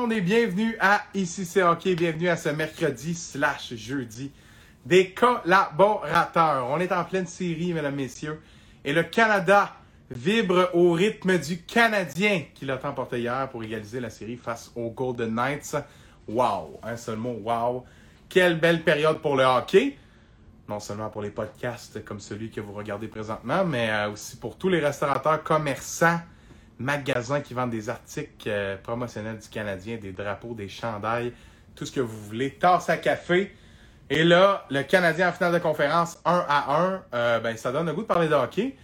monde et bienvenue à Ici c'est hockey, bienvenue à ce mercredi slash jeudi des collaborateurs. On est en pleine série, mesdames, messieurs, et le Canada vibre au rythme du Canadien qui l'a emporté hier pour égaliser la série face aux Golden Knights. Wow, un seul mot, wow. Quelle belle période pour le hockey. Non seulement pour les podcasts comme celui que vous regardez présentement, mais euh, aussi pour tous les restaurateurs, commerçants, magasins qui vendent des articles euh, promotionnels du Canadien, des drapeaux, des chandails, tout ce que vous voulez. Tasse à café. Et là, le Canadien en finale de conférence 1 à 1, euh, ben, ça donne le goût de parler de hockey.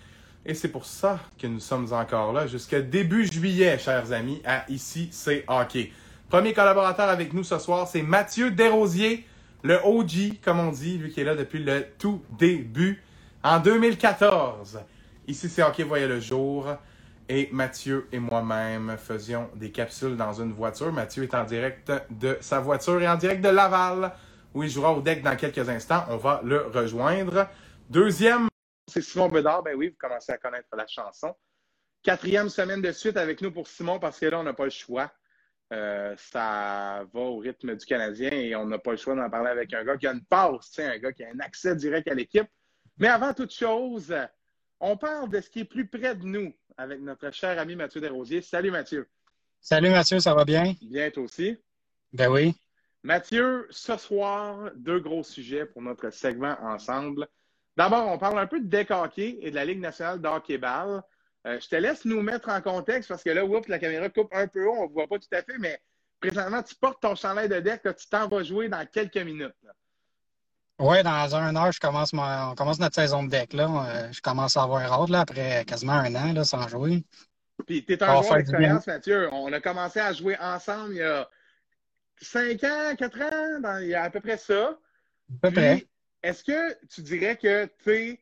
Et c'est pour ça que nous sommes encore là jusqu'à début juillet, chers amis, à Ici, c'est hockey. Premier collaborateur avec nous ce soir, c'est Mathieu Desrosiers, le OG, comme on dit, lui qui est là depuis le tout début, en 2014. Ici, c'est hockey voyait le jour. Et Mathieu et moi-même faisions des capsules dans une voiture. Mathieu est en direct de sa voiture et en direct de Laval, où il jouera au deck dans quelques instants. On va le rejoindre. Deuxième, c'est Simon Bedard. Ben oui, vous commencez à connaître la chanson. Quatrième semaine de suite avec nous pour Simon, parce que là, on n'a pas le choix. Euh, ça va au rythme du Canadien et on n'a pas le choix d'en parler avec un gars qui a une passe, un gars qui a un accès direct à l'équipe. Mais avant toute chose, on parle de ce qui est plus près de nous avec notre cher ami Mathieu Desrosiers. Salut Mathieu. Salut Mathieu, ça va bien? Bien, toi aussi? Ben oui. Mathieu, ce soir, deux gros sujets pour notre segment ensemble. D'abord, on parle un peu de deck hockey et de la Ligue nationale de hockey-ball. Euh, je te laisse nous mettre en contexte parce que là, oups, la caméra coupe un peu haut, on ne voit pas tout à fait, mais présentement, tu portes ton chandail de deck, tu t'en vas jouer dans quelques minutes. Oui, dans un heure, je commence on commence notre saison de deck. Là. Euh, je commence à avoir hâte là, après quasiment un an là, sans jouer. Puis tu es un joueur d'expérience, Mathieu. On a commencé à jouer ensemble il y a 5 ans, 4 ans, il y a à peu près ça. À peu près. Est-ce que tu dirais que tu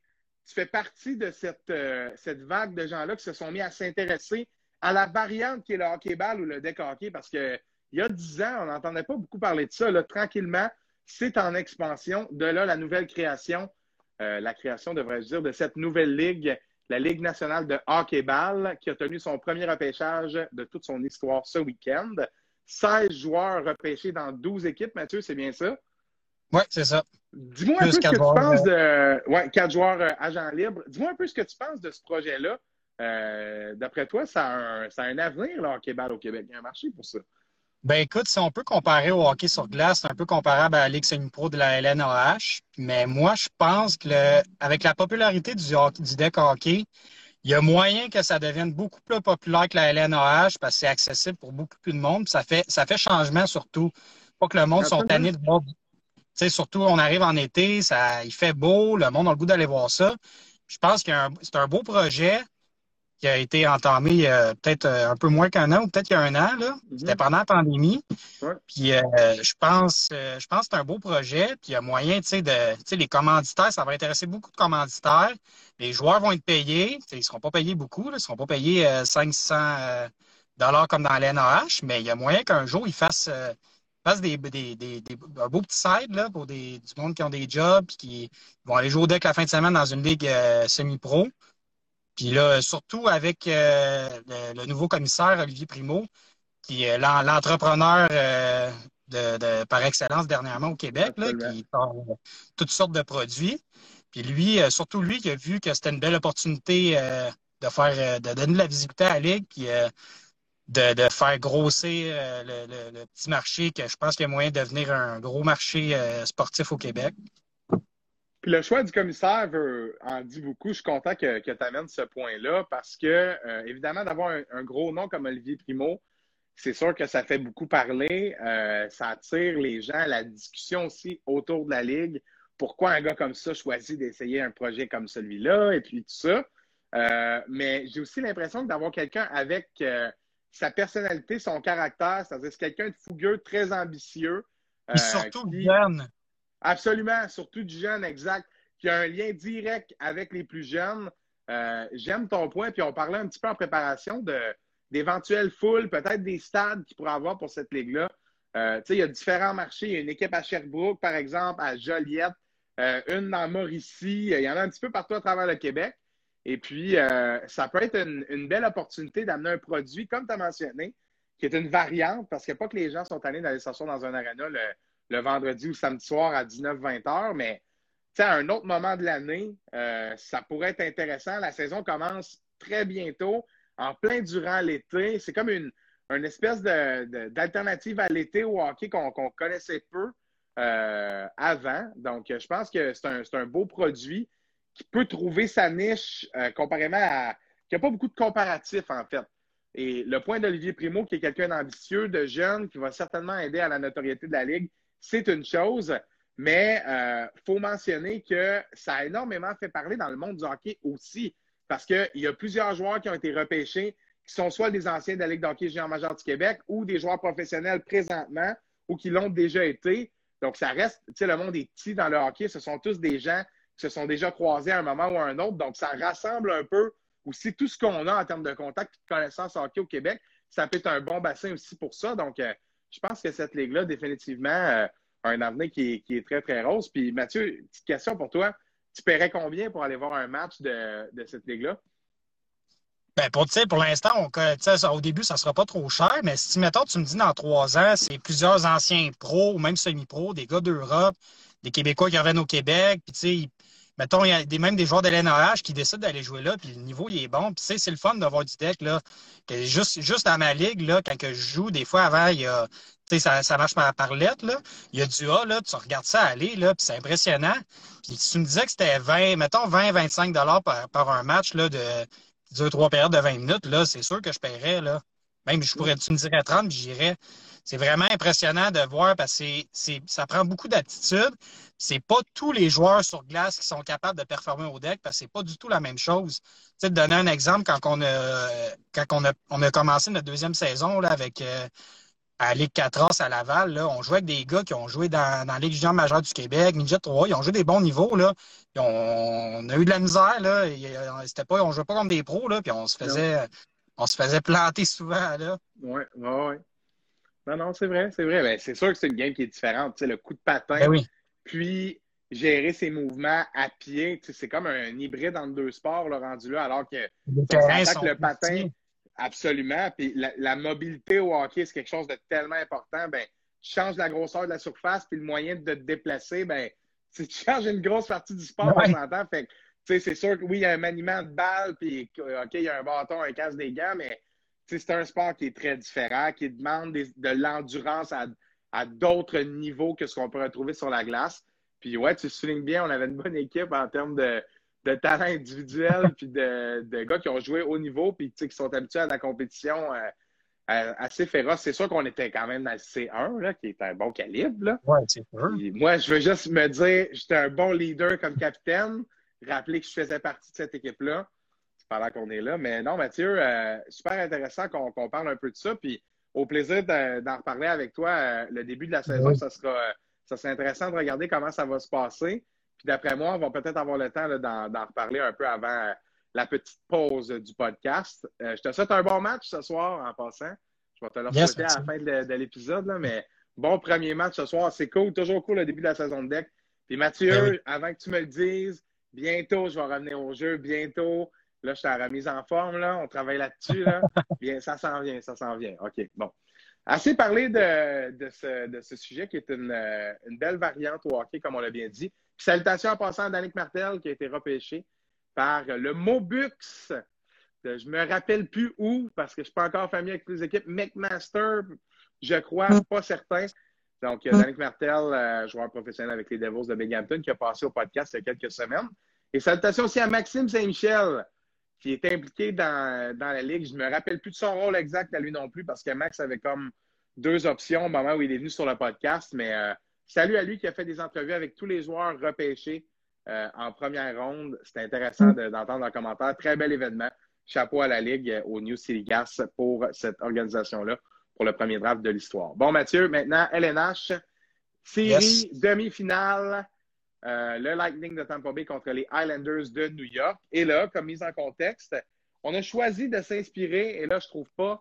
fais partie de cette, euh, cette vague de gens-là qui se sont mis à s'intéresser à la variante qui est le hockey-ball ou le deck hockey? Parce qu'il y a 10 ans, on n'entendait pas beaucoup parler de ça. Là, tranquillement, c'est en expansion. De là, la nouvelle création, euh, la création, devrais-je dire, de cette nouvelle ligue, la Ligue nationale de hockey-ball, qui a tenu son premier repêchage de toute son histoire ce week-end. 16 joueurs repêchés dans 12 équipes, Mathieu, c'est bien ça? Oui, c'est ça. Dis-moi un peu ce que tu penses de. Ouais, 4 joueurs euh, agents libres. Dis-moi un peu ce que tu penses de ce projet-là. Euh, d'après toi, ça a, un, ça a un avenir, le hockey-ball au Québec. Il y a un marché pour ça. Ben écoute, si on peut comparer au hockey sur glace, c'est un peu comparable à la Ligue semi-pro de la LNAH. Mais moi, je pense que avec la popularité du, du deck hockey, il y a moyen que ça devienne beaucoup plus populaire que la LNAH parce que c'est accessible pour beaucoup plus de monde. Ça fait, ça fait changement surtout. Pas que le monde soit tanné de voir. Tu sais, surtout, on arrive en été, ça, il fait beau, le monde a le goût d'aller voir ça. Je pense que c'est un beau projet qui a été entamé il y a peut-être euh, un peu moins qu'un an ou peut-être il y a un an. Là. Mhm. C'était pendant la pandémie. Puis euh, je pense euh, je pense que c'est un beau projet. Puis il y a moyen, tu sais, de. Tu sais, les commanditaires, ça va intéresser beaucoup de commanditaires. Les joueurs vont être payés. ils ne seront pas payés beaucoup. Là, ils ne seront pas payés 500 dollars comme dans l'NAH, mais il y a moyen qu'un jour, ils fassent. des, des, des, un beau petit side là, pour des, du monde qui ont des jobs et qui vont aller jouer au deck la fin de semaine dans une ligue semi-pro. Puis là, surtout avec euh, le, nouveau commissaire, Olivier Primo, qui est l'entrepreneur euh, de, par excellence dernièrement au Québec, là, qui sort toutes sortes de produits. Puis lui, euh, surtout lui, qui a vu que c'était une belle opportunité de faire de donner de la visibilité à la Ligue, puis de, faire grosser le, petit marché, que je pense qu'il y a moyen de devenir un gros marché sportif au Québec. Puis le choix du commissaire en dit beaucoup. Je suis content que, que tu amènes ce point-là parce que, euh, évidemment, d'avoir un, gros nom comme Olivier Primo, c'est sûr que ça fait beaucoup parler. Euh, ça attire les gens à la discussion aussi autour de la Ligue. Pourquoi un gars comme ça choisit d'essayer un projet comme celui-là et puis tout ça? Euh, mais j'ai aussi l'impression d'avoir quelqu'un avec sa personnalité, son caractère, c'est-à-dire c'est quelqu'un de fougueux, très ambitieux. Et surtout jeune. Absolument, surtout du jeune, exact, qui a un lien direct avec les plus jeunes. Euh, j'aime ton point, puis on parlait un petit peu en préparation d'éventuelles foules, peut-être des stades qu'il pourrait avoir pour cette ligue-là. Euh, il y a différents marchés. Il y a une équipe à Sherbrooke, par exemple, à Joliette, euh, une dans Mauricie. Il y en a un petit peu partout à travers le Québec. Et puis, ça peut être une, belle opportunité d'amener un produit, comme tu as mentionné, qui est une variante, parce qu'il n'y a pas que les gens sont allés d'aller s'asseoir dans un arena le, vendredi ou samedi soir à 19-20 heures, mais à un autre moment de l'année, euh, ça pourrait être intéressant. La saison commence très bientôt, en plein durant l'été. C'est comme une, espèce d'alternative à l'été au hockey qu'on connaissait peu euh, avant. Donc, je pense que c'est un, beau produit qui peut trouver sa niche euh, comparément à. qui n'a pas beaucoup de comparatifs, en fait. Et le point d'Olivier Primo, qui est quelqu'un d'ambitieux, de jeune, qui va certainement aider à la notoriété de la Ligue, c'est une chose. Mais il euh, faut mentionner que ça a énormément fait parler dans le monde du hockey aussi, parce qu'il y a plusieurs joueurs qui ont été repêchés, qui sont soit des anciens de la Ligue d'hockey géant majeur du Québec ou des joueurs professionnels présentement ou qui l'ont déjà été. Donc, ça reste, tu sais, le monde est petit dans le hockey. Ce sont tous des gens qui se sont déjà croisés à un moment ou à un autre. Donc, ça rassemble un peu aussi tout ce qu'on a en termes de contact et de connaissances hockey au Québec. Ça peut être un bon bassin aussi pour ça. Donc, euh, je pense que cette ligue-là, définitivement, euh, a un avenir qui est, très, très rose. Puis, Mathieu, petite question pour toi. Tu paierais combien pour aller voir un match de, cette ligue-là? Ben pour, pour l'instant, au début, ça ne sera pas trop cher, mais si, mettons, tu me dis dans trois ans, c'est plusieurs anciens pros ou même semi-pros, des gars d'Europe, des Québécois qui reviennent au Québec, puis sais, mettons, il y a des, même des joueurs de l'NAH qui décident d'aller jouer là, puis le niveau, il est bon. Puis, c'est le fun d'avoir du deck, là. juste, juste à ma ligue, là, quand je joue, des fois, avant, il y a, ça, ça marche par, par lettre, là. Il y a du A, là, tu regardes ça aller, là, puis c'est impressionnant. Puis, tu me disais que c'était 20, mettons, 20, 25 dollars par, un match, là, de deux, trois périodes de 20 minutes, là, c'est sûr que je paierais, là. Même, je pourrais, tu me dirais 30, puis j'irais. C'est vraiment impressionnant de voir parce que ça prend beaucoup d'aptitude. C'est pas tous les joueurs sur glace qui sont capables de performer au deck parce que c'est pas du tout la même chose. Tu sais, donner un exemple, quand on a, quand on a, on a commencé notre deuxième saison là, avec euh, à Ligue 4 à Laval, là, on jouait avec des gars qui ont joué dans, dans la Ligue junior majeure du Québec, Midget 3, ils ont joué des bons niveaux. Là. On, a eu de la misère. Là. C'était pas, on jouait pas comme des pros, là, puis on se faisait on se faisait planter souvent. Là. Oui, oui, oui. Non, non, c'est vrai, c'est vrai. Ben, c'est sûr que c'est une game qui est différente. Le coup de patin, ben puis gérer ses mouvements à pied, c'est comme un hybride entre deux sports le rendu là, alors que le patin, absolument. Puis la, mobilité au hockey, c'est quelque chose de tellement important. Ben, tu changes la grosseur de la surface, puis le moyen de te déplacer, ben, tu changes une grosse partie du sport, on entend. Fait c'est sûr que oui, il y a un maniement de balle, puis OK, il y a un bâton, un casse des gants, mais c'est un sport qui est très différent, qui demande de l'endurance à, d'autres niveaux que ce qu'on peut retrouver sur la glace. Puis ouais, tu soulignes bien, on avait une bonne équipe en termes de, talent individuel, puis de, gars qui ont joué haut niveau, puis qui sont habitués à la compétition euh, assez féroce. C'est sûr qu'on était quand même dans le C1, là, qui est un bon calibre. Ouais, c'est sûr. Moi, je veux juste me dire, j'étais un bon leader comme capitaine, rappeler que je faisais partie de cette équipe-là pendant qu'on est là. Mais non, Mathieu, euh, super intéressant qu'on parle un peu de ça. Puis au plaisir d'en reparler avec toi euh, le début de la saison. Ça, sera, euh, ça sera intéressant de regarder comment ça va se passer. Puis d'après moi, on va peut-être avoir le temps d'en reparler un peu avant la petite pause du podcast. je te souhaite un bon match ce soir en passant. Je vais te le souhaiter à la fin de, l'épisode, mais bon premier match ce soir. C'est cool, toujours cool le début de la saison de deck. Puis Mathieu, ben avant que tu me le dises, bientôt, je vais revenir au jeu, bientôt. Là, je suis à la remise en forme, là. On travaille là-dessus, là. Bien, ça s'en vient, ça s'en vient. OK, bon. Assez parlé de, de, ce, de ce, sujet qui est une, une, belle variante au hockey, comme on l'a bien dit. Puis, salutations en passant à Danick Martel, qui a été repêché par le Mobux. Je me rappelle plus où, parce que je ne suis pas encore familier avec les équipes. McMaster, je crois, mm. pas certain. Donc, mm. Danick Martel, euh, joueur professionnel avec les Devils de Binghamton, qui a passé au podcast il y a quelques semaines. Et salutations aussi à Maxime Saint-Michel, qui est impliqué dans, la ligue. Je ne me rappelle plus de son rôle exact à lui non plus parce que Max avait comme deux options au moment où il est venu sur le podcast. Mais euh, salut à lui qui a fait des entrevues avec tous les joueurs repêchés euh, en première ronde. C'était intéressant d'entendre un commentaire. Très bel événement. Chapeau à la Ligue, au New City Gas pour cette organisation-là, pour le premier draft de l'histoire. Bon, Mathieu, maintenant, LNH, série demi-finale. Euh, le Lightning de Tampa Bay contre les Islanders de New York. Et là, comme mise en contexte, on a choisi de s'inspirer, et là, je trouve pas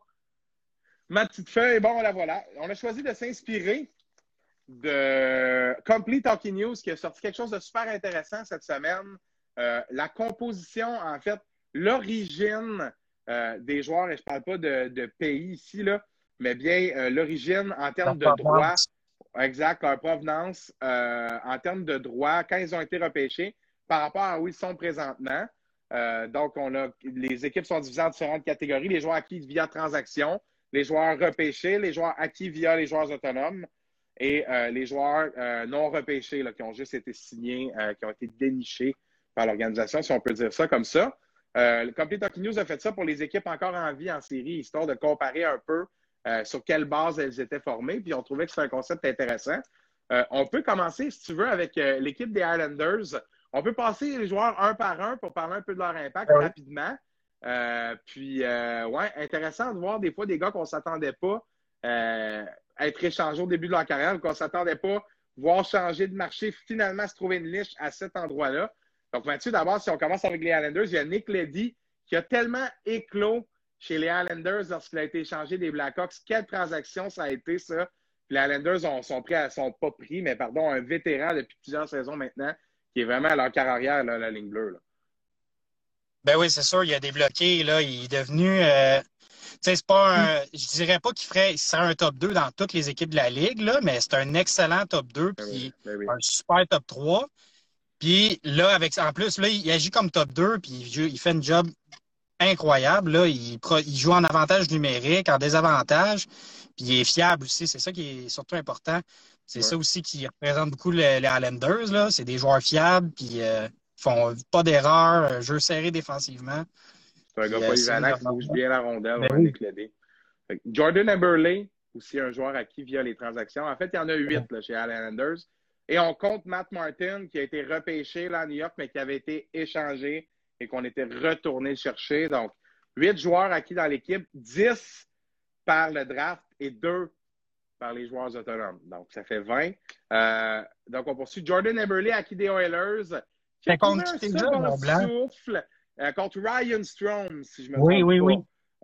ma petite feuille, bon, la voilà. On a choisi de s'inspirer de Complete Talking News qui a sorti quelque chose de super intéressant cette semaine. Euh, la composition, en fait, l'origine euh, des joueurs, et je ne parle pas de, pays ici, là, mais bien l'origine en termes de droit. Exact, leur provenance en termes de droit quand ils ont été repêchés par rapport à où ils sont présentement. donc, on a, les équipes sont divisées en différentes catégories. Les joueurs acquis via transaction, les joueurs repêchés, les joueurs acquis via les joueurs autonomes et euh, les joueurs euh, non repêchés qui ont juste été signés, euh, qui ont été dénichés par l'organisation, si on peut dire ça comme ça. le Complete News a fait ça pour les équipes encore en vie en série, histoire de comparer un peu sur quelle base elles étaient formées, puis on trouvait que c'est un concept intéressant. on peut commencer, si tu veux, avec l'équipe des Islanders. On peut passer les joueurs un par un pour parler un peu de leur impact rapidement. Euh, puis, euh, ouais, intéressant de voir des fois des gars qu'on ne s'attendait pas euh, être échangés au début de leur carrière, qu'on ne s'attendait pas voir changer de marché, finalement se trouver une niche à cet endroit-là. Donc, Mathieu, d'abord, si on commence avec les Islanders, il y a Nick Leddy qui a tellement éclos chez les Islanders lorsqu'il a été échangé des Blackhawks. Quelle transaction ça a été, ça? les Islanders ont, sont pris, à, sont pas pris, mais pardon, un vétéran depuis plusieurs saisons maintenant qui est vraiment à leur carrière, là, la ligne bleue. Là. Ben oui, c'est sûr, il a débloqué. Là, il est devenu. Euh, c'est pas un, je dirais pas qu'il ferait, il serait un top 2 dans toutes les équipes de la Ligue, là, mais c'est un excellent top 2 ben puis ben un super top 3. Puis là, avec en plus, là, il agit comme top 2, puis il, fait un job incroyable. Là. Il, il, joue en avantage numérique, en désavantage, puis il est fiable aussi. C'est ça qui est surtout important. C'est ça aussi qui représente beaucoup les, Islanders. C'est des joueurs fiables, puis euh, font pas d'erreur, jeu serré défensivement. C'est un gars polyvalent qui bouge bien la rondelle, ben oui. Jordan Eberle, aussi un joueur acquis via les transactions. En fait, il y en a huit là, chez Islanders. Et on compte Matt Martin, qui a été repêché là, à New York, mais qui avait été échangé et qu'on était retourné chercher. Donc, huit joueurs acquis dans l'équipe, dix par le draft et deux par les joueurs autonomes. Donc, ça fait 20. Euh, donc, on poursuit Jordan Eberle, acquis des Oilers. C'est contre qui mon blanc? Souffle, euh, contre Ryan Strom, si je me oui, trompe oui, Oui,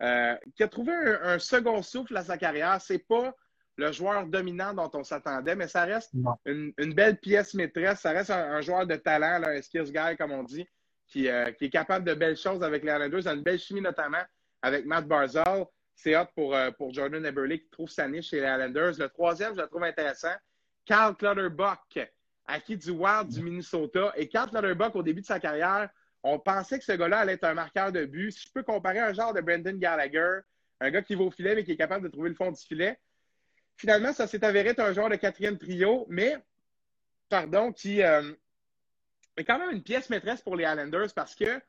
euh, qui a trouvé un, second souffle à sa carrière. C'est pas le joueur dominant dont on s'attendait, mais ça reste une, belle pièce maîtresse. Ça reste un, joueur de talent, un skills guy, comme on dit, qui, euh, qui, est capable de belles choses avec les Islanders. une belle chimie, notamment avec Matt Barzal. C'est hot pour, pour Jordan Eberle qui trouve sa niche chez les Islanders. Le troisième, je le trouve intéressant. Carl Clutterbuck, acquis du Wild du Minnesota. Et quand Clutterbuck, au début de sa carrière, on pensait que ce gars-là allait être un marqueur de but. Si je peux comparer un genre de Brendan Gallagher, un gars qui va au filet mais qui est capable de trouver le fond du filet. Finalement, ça s'est avéré être un genre de quatrième trio, mais, pardon, qui euh, est quand même une pièce maîtresse pour les Islanders parce que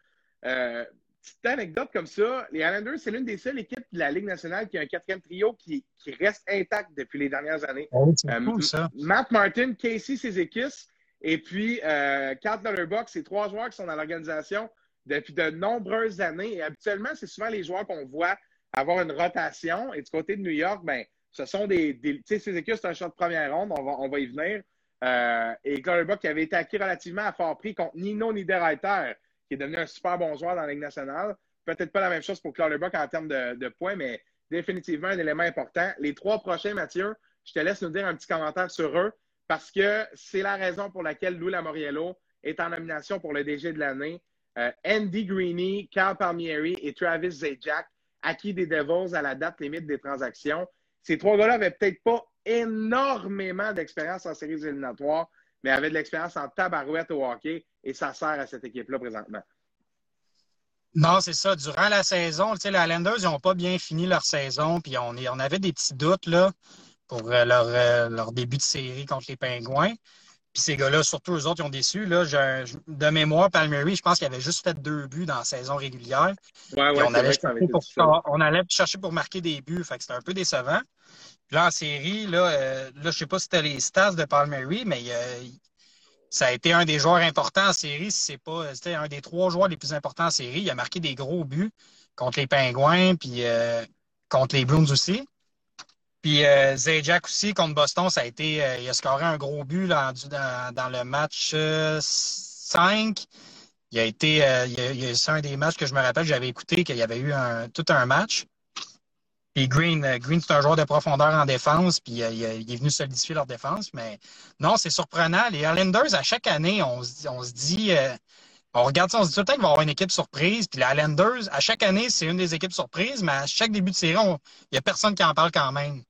euh, petite anecdote comme ça, les Islanders, c'est l'une des seules équipes de la Ligue nationale qui a un quatrième trio qui, reste intact depuis les dernières années. Oh, euh, Matt Martin, Casey Cizekis et puis euh, Kat c'est trois joueurs qui sont dans l'organisation depuis de nombreuses années. Et habituellement, c'est souvent les joueurs qu'on voit avoir une rotation. Et du côté de New York, ben, ce sont des. tu sais, c'est un choix de première ronde, on va, on va y venir. Euh, et Clutterbuck qui avait été acquis relativement à fort prix contre Nino Niederreiter qui est devenu un super bon joueur dans la Ligue nationale. Peut-être pas la même chose pour Clutterbuck en termes de, points, mais définitivement un élément important. Les trois prochains, Mathieu, je te laisse nous dire un petit commentaire sur eux parce que c'est la raison pour laquelle Lou Lamoriello est en nomination pour le DG de l'année. Euh, Andy Greeny, Carl Palmieri et Travis Zajac, acquis des Devils à la date limite des transactions. Ces trois gars-là n'avaient peut-être pas énormément d'expérience en séries éliminatoires, mais avaient de l'expérience en tabarouette au hockey et ça sert à cette équipe-là présentement. Non, c'est ça. Durant la saison, les Islanders n'ont pas bien fini leur saison, puis on, on avait des petits doutes là, pour euh, leur, euh, leur, début de série contre les Pingouins. Puis ces gars-là, surtout eux autres, ils ont déçu. Là, de mémoire, Palmieri, je pense qu'il avait juste fait deux buts dans la saison régulière. Ouais, ouais, on, allait pour, on, allait chercher pour marquer des buts. Fait que c'était un peu décevant. Là, en série, là, euh, là je sais pas si c'était les stats de Palmieri, mais ça a été un des joueurs importants en série. C'est pas, c'était un des trois joueurs les plus importants en série. Il a marqué des gros buts contre les Pingouins, puis euh, contre les Bruins aussi. Puis euh, Zajac aussi contre Boston, ça a été, euh, il a scoré un gros but dans, le match 5. Il a été, c'est un des matchs que je me rappelle, j'avais écouté qu'il y avait eu un, tout un match. Puis Green, euh, Green c'est un joueur de profondeur en défense, puis euh, il, est venu solidifier leur défense. Mais non, c'est surprenant. Les Islanders, à chaque année, on, se dit, euh, on regarde ça, on se dit tout le temps qu'il va y avoir une équipe surprise. Puis les Islanders, à chaque année, c'est une des équipes surprises, mais à chaque début de série, il n'y a personne qui en parle quand même.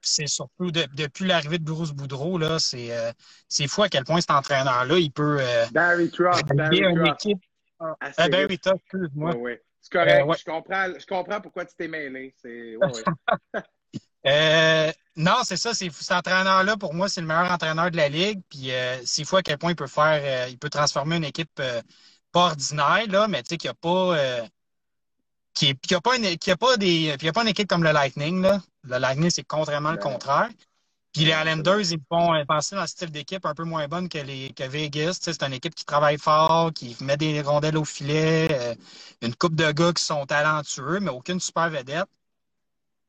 C'est surtout depuis l'arrivée de Bruce Boudreau, là, c'est, fou à quel point cet entraîneur-là, il peut. Barry Trump. Barry une équipe. Ah, Barry Trump, excuse-moi. C'est correct. Je, comprends, je comprends pourquoi tu t'es mêlé. C'est... Euh, non, c'est ça. C'est, cet entraîneur-là, pour moi, c'est le meilleur entraîneur de la Ligue. Puis euh, c'est fou à quel point il peut faire, euh, il peut transformer une équipe pas ordinaire, là, mais tu sais, qui n'a pas. qui n'a pas, une, qui a pas, des, a pas une équipe comme le Lightning. Là. Le Lightning, c'est contrairement le contraire. Puis les Islanders, ils font penser dans un style d'équipe un peu moins bonne que, les, que Vegas. c'est une équipe qui travaille fort, qui met des rondelles au filet, une coupe de gars qui sont talentueux, mais aucune super vedette.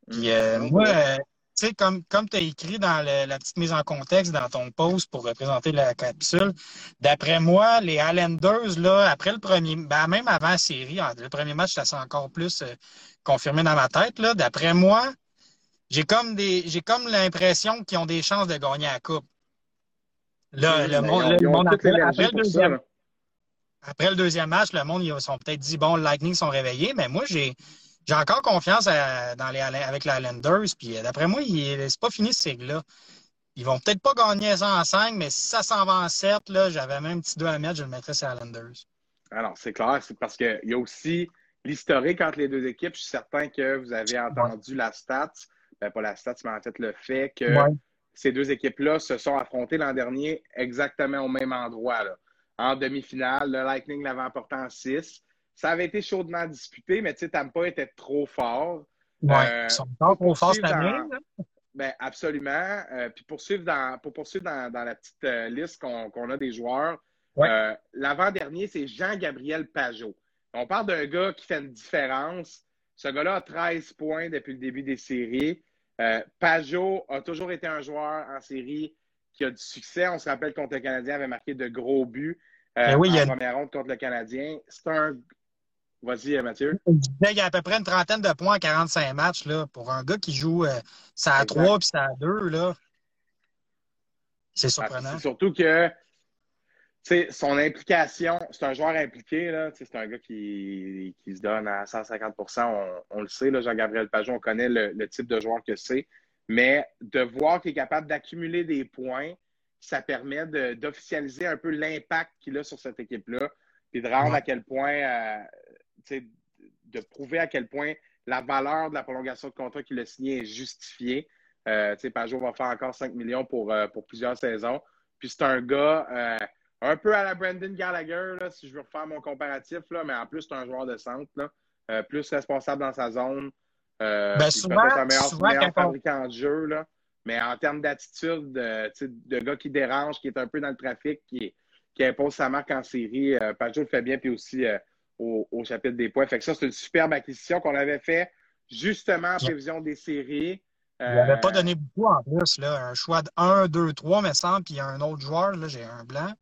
Puis euh, moi, euh, tu sais, comme, comme tu as écrit dans la petite mise en contexte dans ton post pour représenter la capsule, d'après moi, les Highlanders, là, après le premier, ben, même avant la série, le premier match, ça s'est encore plus euh, confirmé dans ma tête. Là. D'après moi, j'ai comme des j'ai comme l'impression qu'ils ont des chances de gagner la coupe. Là, le, monde, après, le deuxième, après le deuxième match, le monde, ils sont peut-être dit bon, le Lightning sont réveillés, mais moi, j'ai j'ai encore confiance dans les, avec les Islanders. Puis euh, d'après moi, c'est pas fini ce cycle-là. Ils vont peut-être pas gagner ça en 5, mais si ça s'en va en 7, j'avais même un petit 2 à mettre, je le mettrais sur les Islanders. Alors, c'est clair, c'est parce qu'il y a aussi l'historique entre les deux équipes. Je suis certain que vous avez entendu la stat, ben, pas la stat, mais en fait le fait que ces deux équipes-là se sont affrontées l'an dernier exactement au même endroit. En demi-finale, le Lightning l'avait emporté en 6 ça avait été chaudement disputé, mais tu sais, Tampa était trop fort. Oui, euh, ils sont trop forts cette année. Ben, absolument. Euh, puis poursuivre dans, pour poursuivre dans, la petite euh, liste qu'on a des joueurs, l'avant-dernier, c'est Jean-Gabriel Pajot. On parle d'un gars qui fait une différence. Ce gars-là a 13 points depuis le début des séries. Pajot a toujours été un joueur en série qui a du succès. On se rappelle contre le Canadien, avait marqué de gros buts. Ben oui, en première ronde contre le Canadien. C'est un, Vas-y, euh, Mathieu. Il y a à peu près une trentaine de points en 45 matchs là, pour un gars qui joue euh, ça à 3 puis ça à 2. Là. C'est ah, surprenant. C'est surtout que son implication, c'est un joueur impliqué. Là, c'est un gars qui, qui, se donne à 150% on, on le sait, Jean-Gabriel Pajon, on connaît le, type de joueur que c'est. Mais de voir qu'il est capable d'accumuler des points, ça permet d'officialiser un peu l'impact qu'il a sur cette équipe-là, et de rendre à quel point euh, de prouver à quel point la valeur de la prolongation de contrat qu'il a signé est justifiée. Euh, Pajot va faire encore 5 millions pour, euh, pour plusieurs saisons. Puis c'est un gars un peu à la Brandon Gallagher, si je veux refaire mon comparatif, là, mais en plus, c'est un joueur de centre, là, plus responsable dans sa zone. Ben souvent, un meilleur, fabricant de jeu. Là. Mais en termes d'attitude, de, gars qui dérange, qui est un peu dans le trafic, qui, qui impose sa marque en série, Pajot le fait bien, puis aussi au, chapitre des points. Fait que ça, c'est une superbe acquisition qu'on avait fait justement en prévision des séries. Il n'avait pas euh, donné beaucoup en plus, là. Un choix de 1, 2, 3, mais sans, puis un autre joueur, là, j'ai un blanc.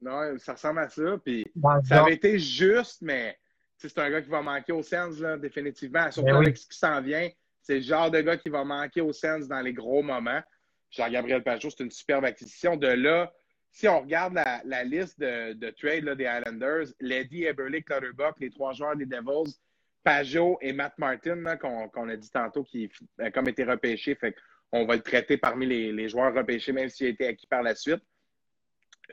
Non, ça ressemble à ça. Puis ça avait été juste, mais c'est un gars qui va manquer au Sens, là, définitivement. Surtout ben avec ce qui s'en vient. C'est le genre de gars qui va manquer au Sens dans les gros moments. Jean-Gabriel Pajot, c'est une superbe acquisition. De là, si on regarde la, liste de, de trade des Islanders, Lady, Eberle, Clutterbuck, les trois joueurs des Devils, Pajot et Matt Martin, qu'on a dit tantôt, qui a comme été repêché, fait qu'on va le traiter parmi les, joueurs repêchés, même s'il a été acquis par la suite.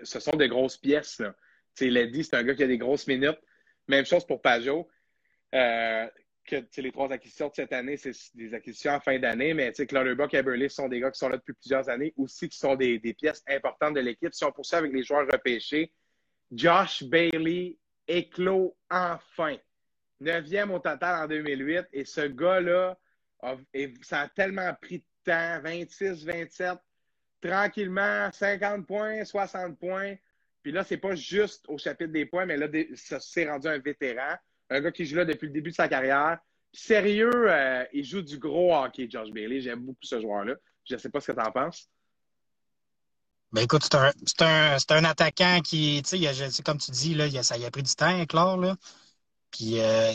Ce sont des grosses pièces. Là. Lady, c'est un gars qui a des grosses minutes. Même chose pour Pajot. Euh, que les trois acquisitions de cette année, c'est des acquisitions en fin d'année, mais Clutterbuck et Eberle sont des gars qui sont là depuis plusieurs années, aussi qui sont des, pièces importantes de l'équipe. Si on poursuit avec les joueurs repêchés, Josh Bailey éclos enfin. Neuvième au total en 2008. Et ce gars-là, ça a tellement pris de temps, 26, 27, tranquillement, 50 points, 60 points. Puis là, c'est pas juste au chapitre des points, mais là, ça s'est rendu un vétéran un gars qui joue là depuis le début de sa carrière. sérieux, euh, il joue du gros hockey, Josh Bailey. J'aime beaucoup ce joueur-là. Je ne sais pas ce que tu en penses. Ben écoute, c'est un, un, attaquant qui, tu sais, comme tu dis, là, il a, ça a pris du temps, Claire. Là. Puis euh,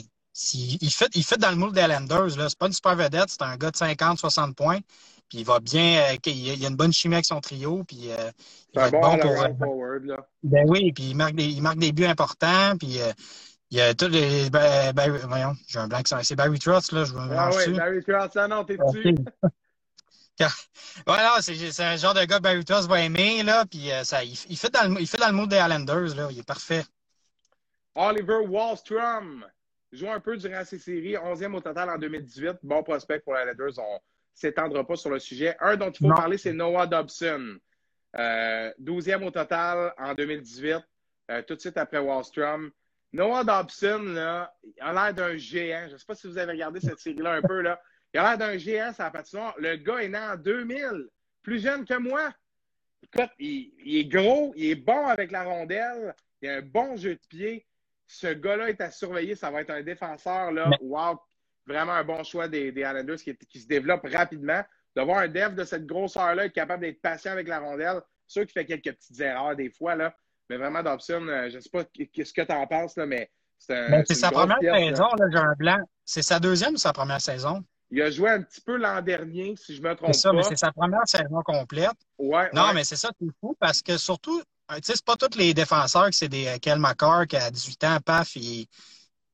il, il fait dans le moule des Islanders. Ce n'est pas une super vedette, c'est un gars de 50-60 points. Puis il va bien, euh, il, a une bonne chimie avec son trio. Puis euh, il va être bon pour. Forward, là. Ben oui, puis il marque des, il marque des buts importants. Puis il y a tous les. Ben, voyons, j'ai un blanc. C'est Barry Trotz, là. Je ah oui, Barry Trotz, ah non, t'es dessus. voilà, c'est un genre de gars que Barry Trotz va aimer, là. Puis ça, il, il, fait dans le, il fait dans le des Islanders, là. Il est parfait. Oliver Wallstrom joue un peu durant ces séries, 11e au total en 2018. Bon prospect pour les Islanders. On s'étendra pas sur le sujet. Un dont il faut parler, c'est Noah Dobson. 12e euh, au total en 2018, euh, tout de suite après Wallstrom. Noah Dobson, là, il a l'air d'un géant. Je ne sais pas si vous avez regardé cette série-là un peu. Là. Il a l'air d'un géant la patinoire. Le gars est né en 2000, plus jeune que moi. Écoute, il, il, est gros, il est bon avec la rondelle, il a un bon jeu de pied ce gars-là est à surveiller. Ça va être un défenseur, là, wow, vraiment un bon choix des, des Islanders qui, qui, se développe rapidement. D'avoir un dev de cette grosseur-là, être capable d'être patient avec la rondelle, sûr qu'il fait quelques petites erreurs des fois, là, mais vraiment, Dobson, euh, je ne sais pas ce que tu en penses, là, mais c'est un. C'est sa première saison, là, j'ai un blanc. C'est sa deuxième ou sa première saison? Il a joué un petit peu l'an dernier, si je me trompe ça, pas. c'est sa première saison complète. Ouais, non, mais c'est ça qui est fou parce que surtout, tu sais, c'est pas tous les défenseurs que c'est des euh, Kel McCarr qui à 18 ans, paf, ils,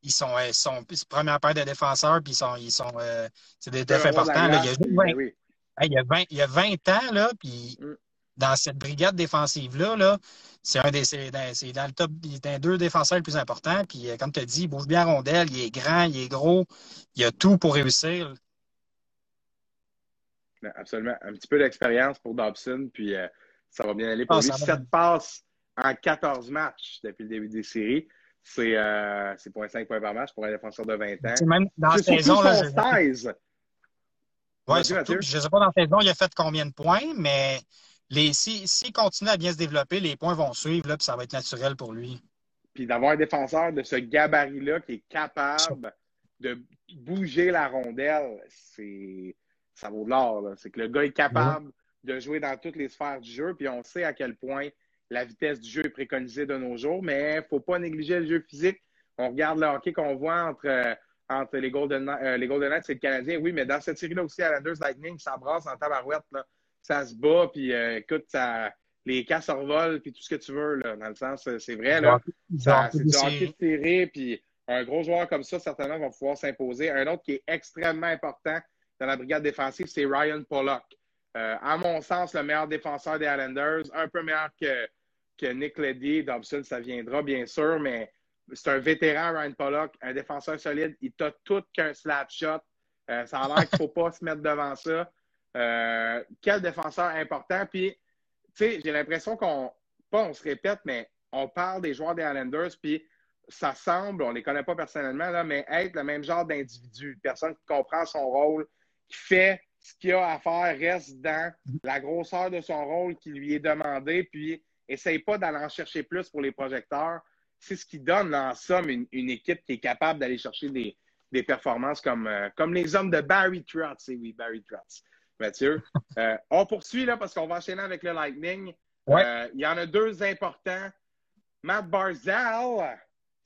ils sont, euh, ils sont première paire de défenseurs, puis ils sont, ils sont euh, c'est des défenseurs importants. Là. Il, y a 20, oui. il, y a 20, il y a 20 ans, là, puis mm. dans cette brigade défensive-là, là, c'est un des c'est dans, dans, le top des deux défenseurs les plus importants. Puis comme tu as dit, il bouge bien en rondelle, il est grand, il est gros, il a tout pour réussir. Absolument. Un petit peu d'expérience pour Dobson, puis ça va bien aller pour ah, lui. 7 passes en 14 matchs depuis le début des séries. C'est euh, 0.5 points par match pour un défenseur de 20 ans. C'est même dans la saison. Là, je... Ouais, surtout, je ne sais pas dans la saison, il a fait combien de points, mais s'il si, continue à bien se développer, les points vont suivre, là, puis ça va être naturel pour lui. Puis d'avoir un défenseur de ce gabarit-là qui est capable de bouger la rondelle, c'est ça vaut de l'or. C'est que le gars est capable de jouer dans toutes les sphères du jeu. Puis on sait à quel point la vitesse du jeu est préconisée de nos jours, mais il ne faut pas négliger le jeu physique. On regarde le hockey qu'on voit entre, euh, entre les Golden, euh, les Golden Knights et le Canadien. Oui, mais dans cette série-là aussi, à la Lightning, ça brasse en tabarouette. Là. Ça se bat, puis euh, écoute, ça, les cas survolent, puis tout ce que tu veux. Là, dans le sens, c'est vrai. Là, c'est du hockey serré, puis un gros joueur comme ça, certainement, va pouvoir s'imposer. Un autre qui est extrêmement important dans la brigade défensive, c'est Ryan Pollock. Euh, à mon sens, le meilleur défenseur des Islanders, un peu meilleur que, que Nick Leddy. Dobson, ça viendra, bien sûr, mais c'est un vétéran, Ryan Pollock, un défenseur solide. Il t'a tout qu'un slap shot. Euh, ça a l'air qu'il ne faut pas se mettre devant ça. Euh, quel défenseur important. Puis, tu sais, j'ai l'impression qu'on, pas on se répète, mais on parle des joueurs des Islanders, puis ça semble, on ne les connaît pas personnellement, là, mais être le même genre d'individu, personne qui comprend son rôle, qui fait ce qu'il a à faire reste dans la grosseur de son rôle qui lui est demandé, puis essaye pas d'aller en chercher plus pour les projecteurs. C'est ce qui donne en somme une, équipe qui est capable d'aller chercher des, performances comme, euh, comme les hommes de Barry Trotz. Et oui, Barry Trotz. Mathieu. Euh, on poursuit là parce qu'on va enchaîner avec le Lightning. Euh, il y en a deux importants. Matt Barzal,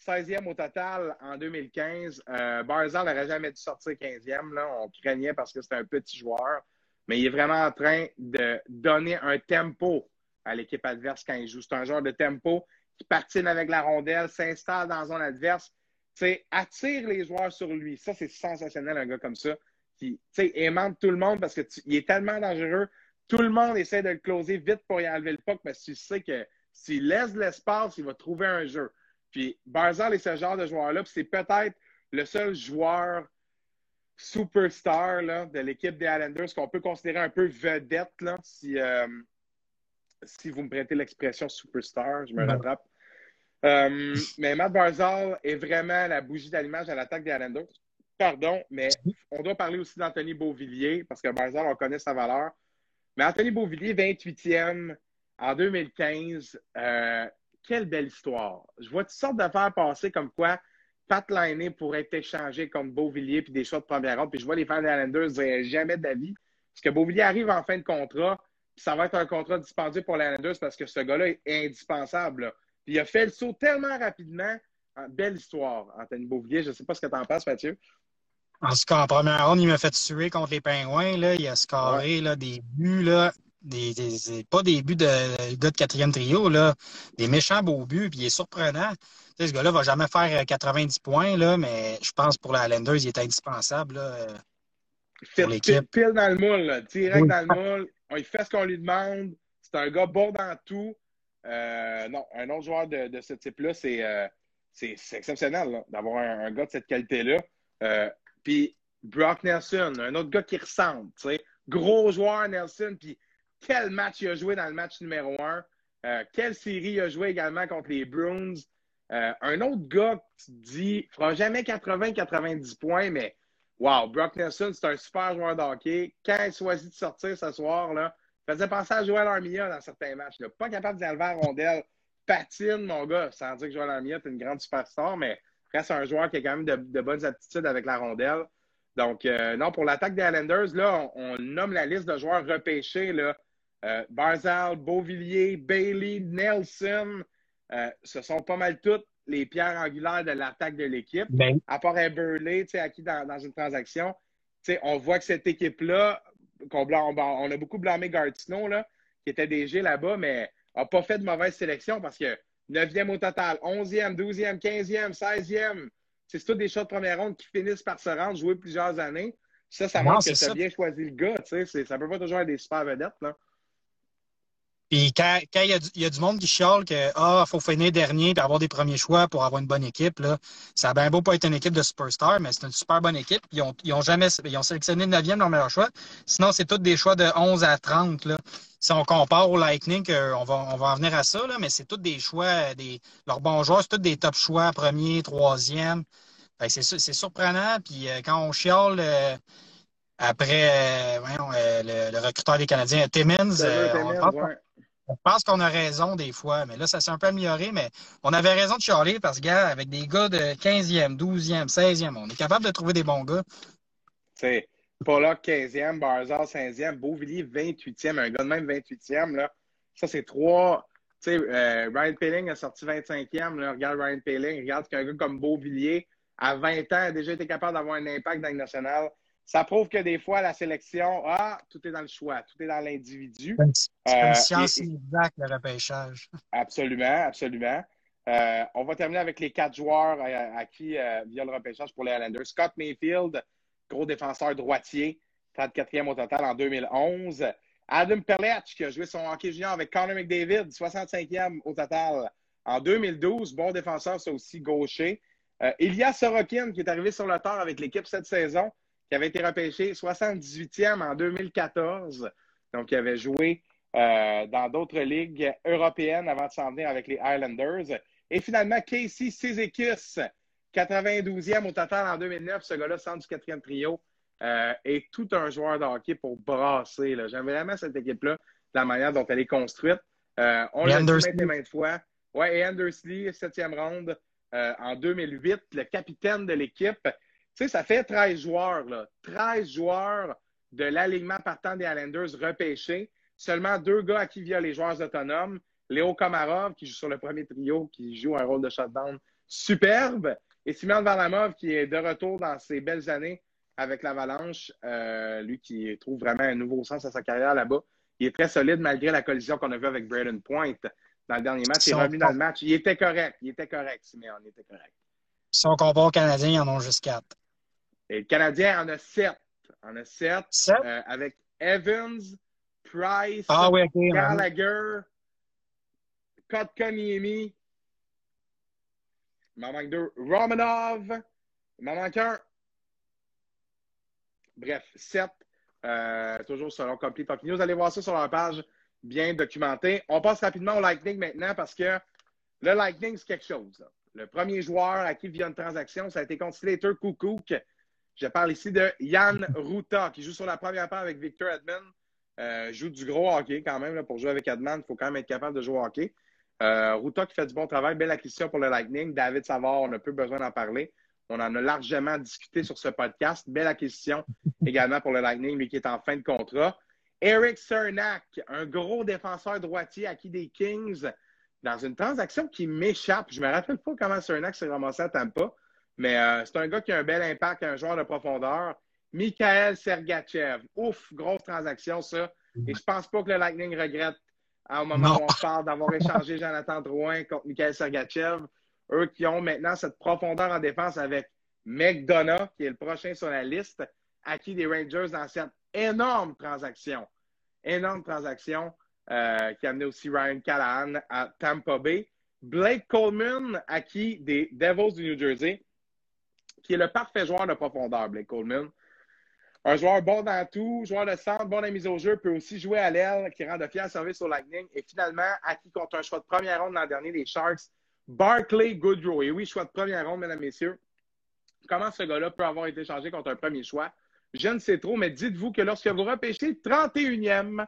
16e au total en 2015. Euh, Barzal n'aurait jamais dû sortir 15e. Là. On craignait parce que c'était un petit joueur. Mais il est vraiment en train de donner un tempo à l'équipe adverse quand il joue. C'est un genre de tempo qui patine avec la rondelle, s'installe dans zone adverse, attire les joueurs sur lui. Ça, c'est sensationnel, un gars comme ça, qui aimante tout le monde parce qu'il est tellement dangereux. Tout le monde essaie de le closer vite pour y enlever le puck, mais tu sais que s'il laisse l'espace, il va trouver un jeu. Puis Barzal est ce genre de joueur-là. c'est peut-être le seul joueur superstar de l'équipe des Islanders qu'on peut considérer un peu vedette, là, si, euh, si vous me prêtez l'expression superstar, je me rattrape. Euh, mais Matt Barzal est vraiment la bougie d'allumage à l'attaque des Islanders. Pardon, mais on doit parler aussi d'Anthony Beauvillier, parce que Barzal, on connaît sa valeur. Mais Anthony Beauvillier, 28e en 2015, euh, quelle belle histoire. Je vois toutes sortes d'affaires passer comme quoi Pat Liney pourrait être échangé comme Beauvillier puis des choix de première ronde. Puis je vois les fans des Islanders dire jamais d'avis. Parce que Beauvillier arrive en fin de contrat, ça va être un contrat dispendieux pour les Islanders parce que ce gars-là est indispensable. Puis il a fait le saut tellement rapidement. Belle histoire, Anthony Beauvillier. Je ne sais pas ce que tu en penses, Mathieu. En tout cas, en première ronde, il m'a fait tuer contre les Pingouins. Là. Il a scoré là, des buts, là, des, pas des buts de gars de quatrième trio, là, des méchants beaux buts, puis il est surprenant. Tu sais, ce gars-là va jamais faire 90 points, là, mais je pense pour la il est indispensable. Là, pour l'équipe. Pile dans le moule, là, direct dans le moule. Il fait ce qu'on lui demande. C'est un gars bon dans tout. Euh, non, un autre joueur de, ce type-là, c'est euh, exceptionnel d'avoir un, gars de cette qualité-là. Euh, puis Brock Nelson, un autre gars qui ressemble. Gros joueur, Nelson. Puis quel match il a joué dans le match numéro un. quelle série il a joué également contre les Bruins. un autre gars qui dit, fera jamais 80-90 points, mais wow, Brock Nelson, c'est un super joueur de hockey. Quand il choisit de sortir ce soir, là, faisait penser à Joël Armia dans certains matchs. Pas capable d'y enlever la rondelle. Patine, mon gars, sans dire que Joël Armia est une grande superstar, mais reste un joueur qui a quand même de, bonnes aptitudes avec la rondelle. Donc, euh, non, pour l'attaque des Islanders, là, on, nomme la liste de joueurs repêchés. Là. Euh, Barzal, Beauvillier, Bailey, Nelson. Euh, ce sont pas mal toutes les pierres angulaires de l'attaque de l'équipe. Ben. À part un Burley, acquis dans, dans une transaction. On voit que cette équipe-là on, a beaucoup blâmé Gartino, là, qui était DG là-bas, mais n'a pas fait de mauvaise sélection parce que 9e au total, 11e, 12e, 15e, 16e, c'est tous des choix de première ronde qui finissent par se rendre, jouer plusieurs années. Ça, ça montre que tu as bien choisi le gars. Ça ne peut pas toujours être des super vedettes. Là. Puis quand, il, y a du, monde qui chiale que ah, faut finir dernier et avoir des premiers choix pour avoir une bonne équipe, là, ça a bien beau pas être une équipe de superstars, mais c'est une super bonne équipe. Ils ont, ils ont jamais ils ont sélectionné le 9e leur meilleur choix. Sinon, c'est tous des choix de 11 à 30. Là. Si on compare au Lightning, on, va, on va en venir à ça, là, mais c'est tous des choix, des, leurs bons joueurs, c'est tous des top choix, premier, troisième. C'est, c'est surprenant. Puis euh, quand on chiale euh, après euh, le, le, recruteur des Canadiens, Timmins, je pense qu'on a raison des fois, mais là, ça s'est un peu amélioré, mais on avait raison de chialer parce que, avec des gars de 15e, 12e, 16e, on est capable de trouver des bons gars. C'est Pollock 15e, Barzal 15e, Beauvillier 28e, un gars de même 28e, là. Ça, c'est trois. Tu sais, euh, Ryan Pelling a sorti 25e. Là. Regarde Ryan Pelling, regarde qu'un gars comme Beauvillier, à 20 ans, a déjà été capable d'avoir un impact dans le national ça prouve que des fois, la sélection, ah, tout est dans le choix, tout est dans l'individu. C'est une euh, science exacte, le repêchage. Absolument, absolument. Euh, on va terminer avec les quatre joueurs à, qui, euh, via le repêchage pour les Islanders. Scott Mayfield, gros défenseur droitier, 34e au total en 2011. Adam Pelletch, qui a joué son hockey junior avec Connor McDavid, 65e au total en 2012. Bon défenseur, c'est aussi gaucher. Ilya Sorokin, qui est arrivé sur le tard avec l'équipe cette saison, qui avait été repêché 78e en 2014. Donc, il avait joué euh, dans d'autres ligues européennes avant de s'en venir avec les Islanders. Et finalement, Casey Cizekis, 92e au total en 2009. Ce gars-là, centre du quatrième trio, euh, est tout un joueur de hockey pour brasser. J'aime vraiment cette équipe-là, la manière dont elle est construite. Euh, on l'a dit maintes et maintes fois. Ouais, et Andersley, septième ronde en 2008, le capitaine de l'équipe. Tu sais, ça fait 13 joueurs, là. 13 joueurs de l'alignement partant des Islanders repêchés. Seulement deux gars à qui via les joueurs autonomes. Léo Komarov, qui joue sur le premier trio, qui joue un rôle de shutdown superbe. Et Simon Varlamov, qui est de retour dans ses belles années avec l'Avalanche. Euh, lui qui trouve vraiment un nouveau sens à sa carrière là-bas. Il est très solide malgré la collision qu'on a vue avec Braden Point dans le dernier match. Il est revenu dans le match. Il était correct. Il était correct, Simeon. Il était correct. Si on compare aux Canadiens, ils en ont juste quatre. Et le Canadien en a sept. En a sept. Euh, avec Evans, Price, ah, oui, Gallagher, Kotkaniemi. Il m'en manque deux. Romanov. Il m'en manque un. Bref, sept. Euh, toujours selon Complete Hockey News. Allez voir ça sur leur page bien documentée. On passe rapidement au Lightning maintenant parce que le Lightning, c'est quelque chose. Le premier joueur à qui via une transaction, ça a été considéré Kukouk je parle ici de Yann Ruta, qui joue sur la première paire avec Victor Edmond. Euh, joue du gros hockey quand même. pour jouer avec Edmond, il faut quand même être capable de jouer au hockey. Euh, Ruta qui fait du bon travail. Belle acquisition pour le Lightning. David Savard, on n'a plus besoin d'en parler. On en a largement discuté sur ce podcast. Belle acquisition également pour le Lightning, lui qui est en fin de contrat. Eric Cernak, un gros défenseur droitier acquis des Kings dans une transaction qui m'échappe. Je ne me rappelle pas comment Cernak s'est ramassé à Tampa. Mais euh, c'est un gars qui a un bel impact, un joueur de profondeur. Mikhail Sergachev. Ouf, grosse transaction, ça. Et je pense pas que le Lightning regrette, au moment où on parle, d'avoir échangé Jonathan Drouin contre Mikhail Sergachev. Eux qui ont maintenant cette profondeur en défense avec McDonough, qui est le prochain sur la liste, acquis des Rangers dans cette énorme transaction. Énorme transaction euh, qui a amené aussi Ryan Callahan à Tampa Bay. Blake Coleman, acquis des Devils du New Jersey, qui est le parfait joueur de profondeur, Blake Coleman. Un joueur bon dans tout, joueur de centre, bon dans la mise au jeu, peut aussi jouer à l'aile, qui rend de fiers services au Lightning. Et finalement, acquis contre un choix de première ronde l'an dernier, les Sharks, Barclay Goodrow. Et oui, choix de première ronde, mesdames, messieurs. Comment ce gars-là peut avoir été changé contre un premier choix? Je ne sais trop, mais dites-vous que lorsque vous repêchez 31e,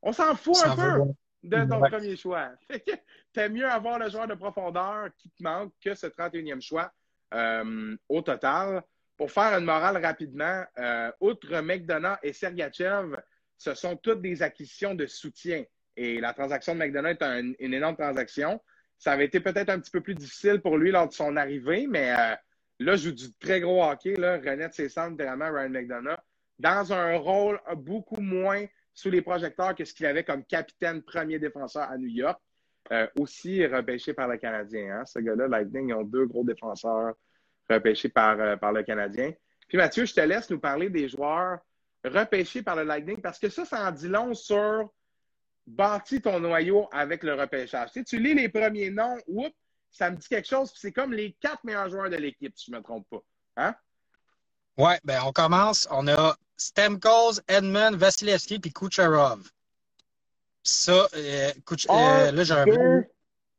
on s'en fout un peu de ton premier choix. T'aimes mieux avoir le joueur de profondeur qui te manque que ce 31e choix au total. Pour faire une morale rapidement, euh, outre McDonough et Sergachev, ce sont toutes des acquisitions de soutien. Et la transaction de McDonough est une énorme transaction. Ça avait été peut-être un petit peu plus difficile pour lui lors de son arrivée, mais euh, là, joue du très gros hockey. Là, René de ses centres, vraiment Ryan McDonough, dans un rôle beaucoup moins sous les projecteurs que ce qu'il avait comme capitaine premier défenseur à New York. Euh, aussi repêché par le Canadien. Hein. Ce gars-là, Lightning, ils ont deux gros défenseurs repêchés par, euh, par le Canadien. Puis Mathieu, je te laisse nous parler des joueurs repêchés par le Lightning parce que ça, ça en dit long sur bâti ton noyau avec le repêchage. Tu, tu lis les premiers noms, oups, ça me dit quelque chose. C'est comme les quatre meilleurs joueurs de l'équipe, si je ne me trompe pas. Hein? Ouais, ben on commence. On a Stemkos, Edmund, Vasilevski puis Kucherov. Ça, euh, Kuch euh, là, j'ai un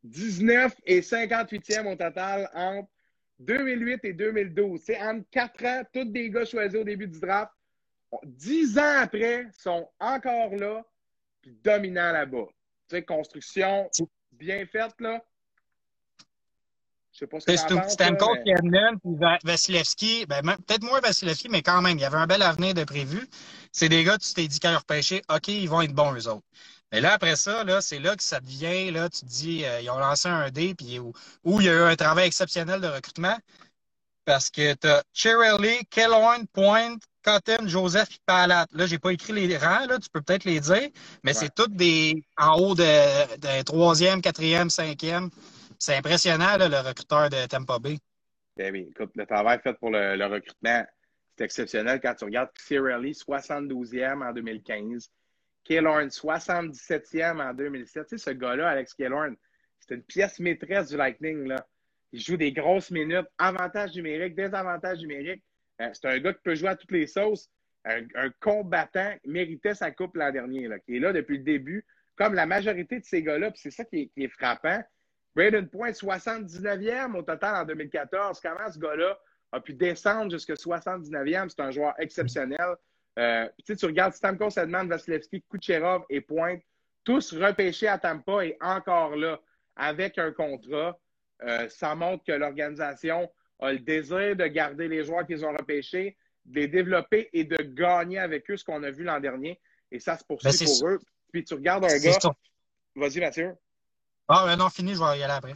19 et 58e au total entre 2008 et 2012. C'est entre 4 ans, tous des gars choisis au début du draft. 10 ans après, sont encore là, puis dominants là-bas. Tu sais, construction bien faite, là. Je sais pas ce que Stamkos, mais... Vasilevski, ben, peut-être moins Vasilevski, mais quand même, il y avait un bel avenir de prévu. C'est des gars, tu t'es dit quand ils repêché, OK, ils vont être bons, eux autres. Mais là, après ça, là, c'est là que ça devient, là, tu te dis, euh, ils ont lancé un dé, puis où, où, il y a eu un travail exceptionnel de recrutement. Parce que tu as Cherrelly, Kellorn, Point, Cotton, Joseph et Palat. Là, j'ai pas écrit les rangs, là, tu peux peut-être les dire, mais c'est toutes des en haut de, troisième, quatrième, cinquième. C'est impressionnant, le recruteur de Tampa Bay. Ben oui, écoute, le travail fait pour le, recrutement, c'est exceptionnel quand tu regardes Cirelli, 72e en 2015. Killorn, 77e en 2007. Tu sais, ce gars-là, Alex Killorn, c'est une pièce maîtresse du Lightning. Là. Il joue des grosses minutes, avantages numériques, désavantages numériques. Euh, c'est un gars qui peut jouer à toutes les sauces. Un, combattant méritait sa coupe l'an dernier, là, qui est là depuis le début, comme la majorité de ces gars-là. c'est ça qui est frappant. Braden Point, 79e au total en 2014. Comment ce gars-là a pu descendre jusqu'à 79e? C'est un joueur exceptionnel. Euh, tu regardes Stamkos, Edman, Vasilevski, Kucherov et Pointe, tous repêchés à Tampa et encore là, avec un contrat. Euh, ça montre que l'organisation a le désir de garder les joueurs qu'ils ont repêchés, de les développer et de gagner avec eux ce qu'on a vu l'an dernier. Et ça se poursuit ben, pour eux. Puis tu regardes un gars. Vas-y, Mathieu. Ah, ouais, non, fini, je vais y aller après.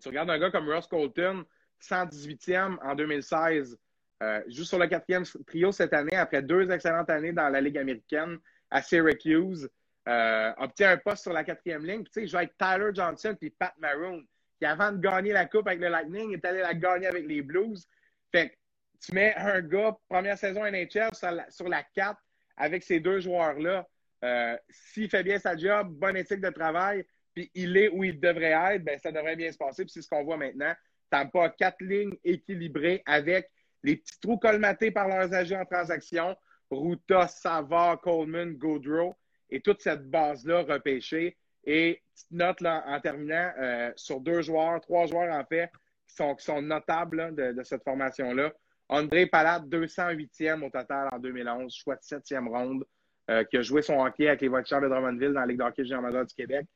Tu regardes un gars comme Ross Colton, 118e en 2016, euh, joue sur le quatrième trio cette année après deux excellentes années dans la Ligue américaine à Syracuse. Euh, obtient un poste sur la quatrième ligne. tu sais, il joue avec Tyler Johnson puis Pat Maroon, qui avant de gagner la Coupe avec le Lightning, est allé la gagner avec les Blues. Fait que tu mets un gars, première saison NHL, sur la, sur la 4 avec ces deux joueurs-là. Euh, S'il fait bien sa job, bonne éthique de travail, puis il est où il devrait être, ben, ça devrait bien se passer. Puis c'est ce qu'on voit maintenant. T'as pas quatre lignes équilibrées avec les petits trous colmatés par leurs agents en transaction. Ruta, Savard, Coleman, Goodrow et toute cette base-là repêchée. Et petite note en terminant euh, sur deux joueurs, trois joueurs en fait, qui sont, notables de, cette formation-là. André Palat, 208e au total en 2011, choix de septième ronde, euh, qui a joué son hockey avec les Voitures de Drummondville dans la Ligue d'hockey junior du Québec.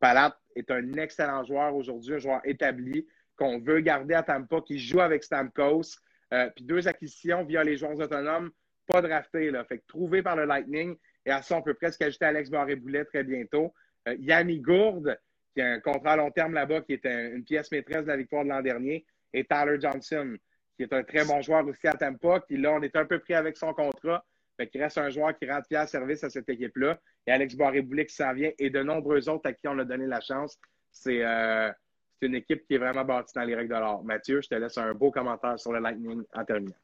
Palat est un excellent joueur aujourd'hui, un joueur établi qu'on veut garder à Tampa, qui joue avec Stamkos. Euh, puis deux acquisitions via les joueurs autonomes, pas draftés. Là. Fait que trouvé par le Lightning. Et à ça, on peut presque ajouter Alex Barré-Boulet très bientôt. Euh, Yanni Gourde, qui a un contrat à long terme là-bas, qui est une pièce maîtresse de la victoire de l'an dernier. et Tyler Johnson, qui est un très bon joueur aussi à Tampa, qui là, on est un peu pris avec son contrat. Fait qu'il reste un joueur qui rend fier service à cette équipe-là. Et Alex Barré-Boulet qui s'en vient et de nombreux autres à qui on a donné la chance. C'est euh, une équipe qui est vraiment bâtie dans les règles de l'art. Mathieu, je te laisse un beau commentaire sur le Lightning en terminant.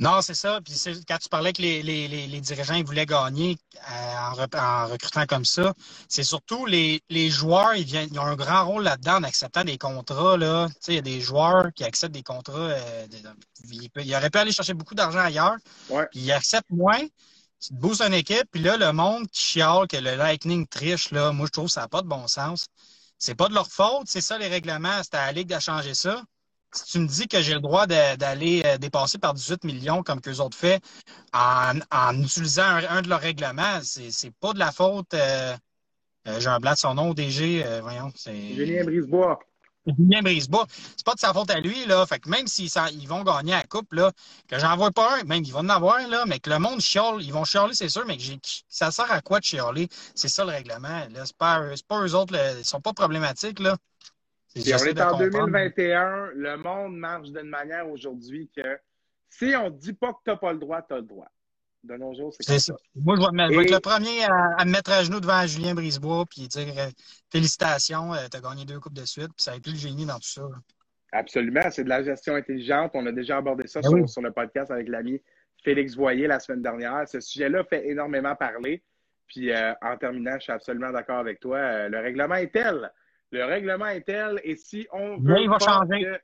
Non, c'est ça. Puis quand tu parlais que les, les, les, dirigeants ils voulaient gagner euh, en, recrutant comme ça, c'est surtout les, les joueurs, ils, viennent, ils ont un grand rôle là-dedans en acceptant des contrats. Là. Tu sais, il y a des joueurs qui acceptent des contrats. Euh, ils, auraient pu aller chercher beaucoup d'argent ailleurs. Ouais. Puis ils acceptent moins. Tu te boostes une équipe, puis là, le monde qui chiale que le Lightning triche, là, moi, je trouve que ça n'a pas de bon sens. C'est pas de leur faute, c'est ça les règlements. C'est à la Ligue de changer ça si tu me dis que j'ai le droit d'aller euh, dépasser par 18 millions comme qu'eux autres fait en, utilisant un, de leurs règlements, c'est pas de la faute. Euh, euh, j'ai un blat de son nom, DG, voyons. Julien Brisebois. Julien Brisebois. C'est pas de sa faute à lui, là. Fait que même s'ils ils vont gagner la coupe, là, que j'en vois pas un, même ils vont en avoir, là, mais que le monde chiale, ils vont chialer, c'est sûr, mais que ça sert à quoi de chialer? C'est ça le règlement. C'est pas, pas eux autres, là, ils sont pas problématiques, là on est en 2021, le monde marche d'une manière aujourd'hui que si on ne dit pas que tu n'as pas le droit, tu as le droit. De nos jours, c'est ça. Moi, je vais, être le premier à, me mettre à genoux devant Julien Brisebois et dire euh, félicitations, euh, tu as gagné deux coupes de suite, puis ça a été le génie dans tout ça. Absolument, c'est de la gestion intelligente. On a déjà abordé ça ben sur, le podcast avec l'ami Félix Voyer la semaine dernière. Ce sujet-là fait énormément parler. Puis euh, en terminant, je suis absolument d'accord avec toi. le règlement est tel le règlement est tel, et si on veut. Mais il va changer.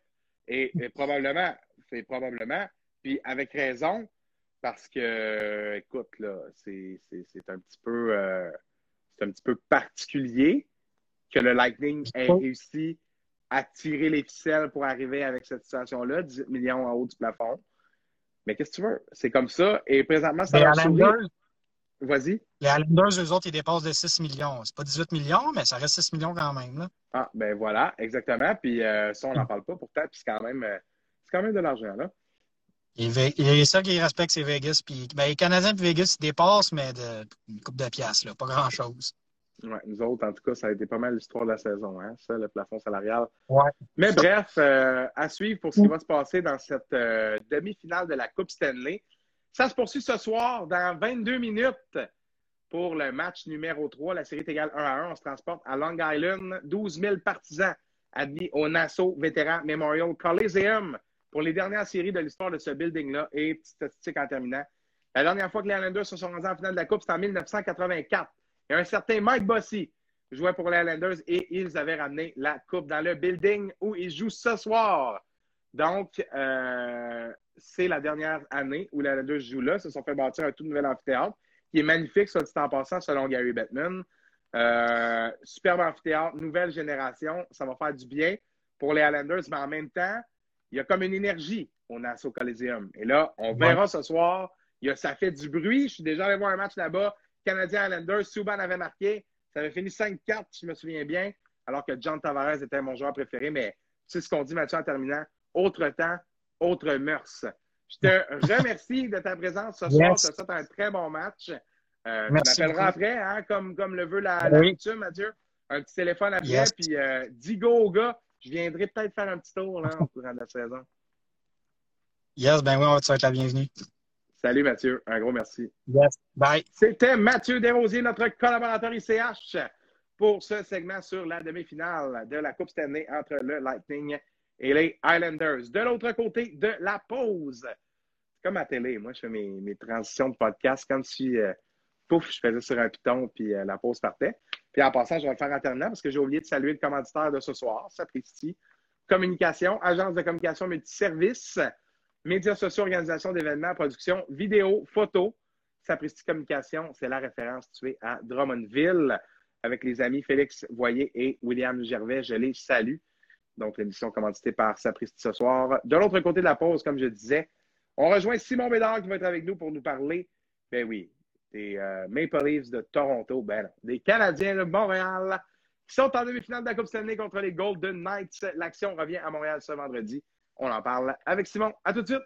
et, probablement, c'est probablement, puis avec raison, parce que, écoute, là, c'est un petit peu. Euh, c'est un petit peu particulier que le Lightning ait réussi à tirer les ficelles pour arriver avec cette situation-là, 18 millions en haut du plafond. Mais qu'est-ce que tu veux? C'est comme ça. Et présentement, ça va Vas-y. Les Islanders, eux autres, ils dépassent de 6 millions. C'est pas 18 millions, mais ça reste 6 millions quand même. Là. Ah, ben voilà, exactement. Puis euh, ça, on n'en parle pas pourtant, puis c'est quand même, euh, quand même de l'argent, là. Il y a ça qui respecte, c'est Vegas. Puis, ben, les Canadiens et Vegas, ils dépassent, mais de, une coupe de piastres, là, pas grand-chose. Ouais, nous autres, en tout cas, ça a été pas mal l'histoire de la saison, hein, ça, le plafond salarial. Ouais. Mais bref, euh, à suivre pour ce qui va se passer dans cette demi-finale de la Coupe Stanley. Ça se poursuit ce soir dans 22 minutes pour le match numéro 3. La série est égale 1 à 1. On se transporte à Long Island. 12 000 partisans admis au Nassau Veteran Memorial Coliseum pour les dernières séries de l'histoire de ce building-là. Et petite statistique en terminant. La dernière fois que les Islanders se sont rendus en finale de la Coupe, c'était en 1984. Et un certain Mike Bossy jouait pour les Islanders et ils avaient ramené la Coupe dans le building où ils jouent ce soir. Donc, euh, c'est la dernière année où les Islanders jouent là. Ils se sont fait bâtir un tout nouvel amphithéâtre qui est magnifique, soit dit en passant, selon Gary Bettman. Euh, superbe amphithéâtre, nouvelle génération. Ça va faire du bien pour les Islanders, mais en même temps, il y a comme une énergie au Nassau Coliseum. Et là, on verra ce soir. Il y a, ça fait du bruit. Je suis déjà allé voir un match là-bas. Canadien Islanders, Subban avait marqué. Ça avait fini 5-4, si je me souviens bien, alors que John Tavares était mon joueur préféré. Mais c'est ce qu'on dit, Mathieu, en terminant. Autre temps, autre mœurs. Je te remercie de ta présence ce soir. Ça un très bon match. Euh, tu m'appelleras après, hein, comme, comme le veut la, Mathieu. Un petit téléphone après, puis euh, dis go au gars. Je viendrai peut-être faire un petit tour là, au courant de la saison. Yes, ben oui, on va te souhaiter la bienvenue. Salut Mathieu, un gros merci. Yes, bye. C'était Mathieu Desrosiers, notre collaborateur ICH, pour ce segment sur la demi-finale de la Coupe Stanley entre le Lightning et les Islanders. De l'autre côté de la pause, c'est comme à télé. Moi, je fais mes, transitions de podcast comme si, euh, pouf, je faisais sur un piton puis euh, la pause partait. Puis en passant, je vais le faire en terminant parce que j'ai oublié de saluer le commanditaire de ce soir, Sapristi Communication, agence de communication multiservice, médias sociaux, organisation d'événements, production, vidéo, photo. Sapristi Communication, c'est la référence située à Drummondville avec les amis Félix Voyer et William Gervais. Je les salue. Donc, l'émission commanditée par Sapristi ce soir. De l'autre côté de la pause, comme je disais, on rejoint Simon Bédard qui va être avec nous pour nous parler, ben oui, des euh, Maple Leafs de Toronto, ben des Canadiens de Montréal qui sont en demi-finale de la Coupe Stanley contre les Golden Knights. L'action revient à Montréal ce vendredi. On en parle avec Simon. À tout de suite.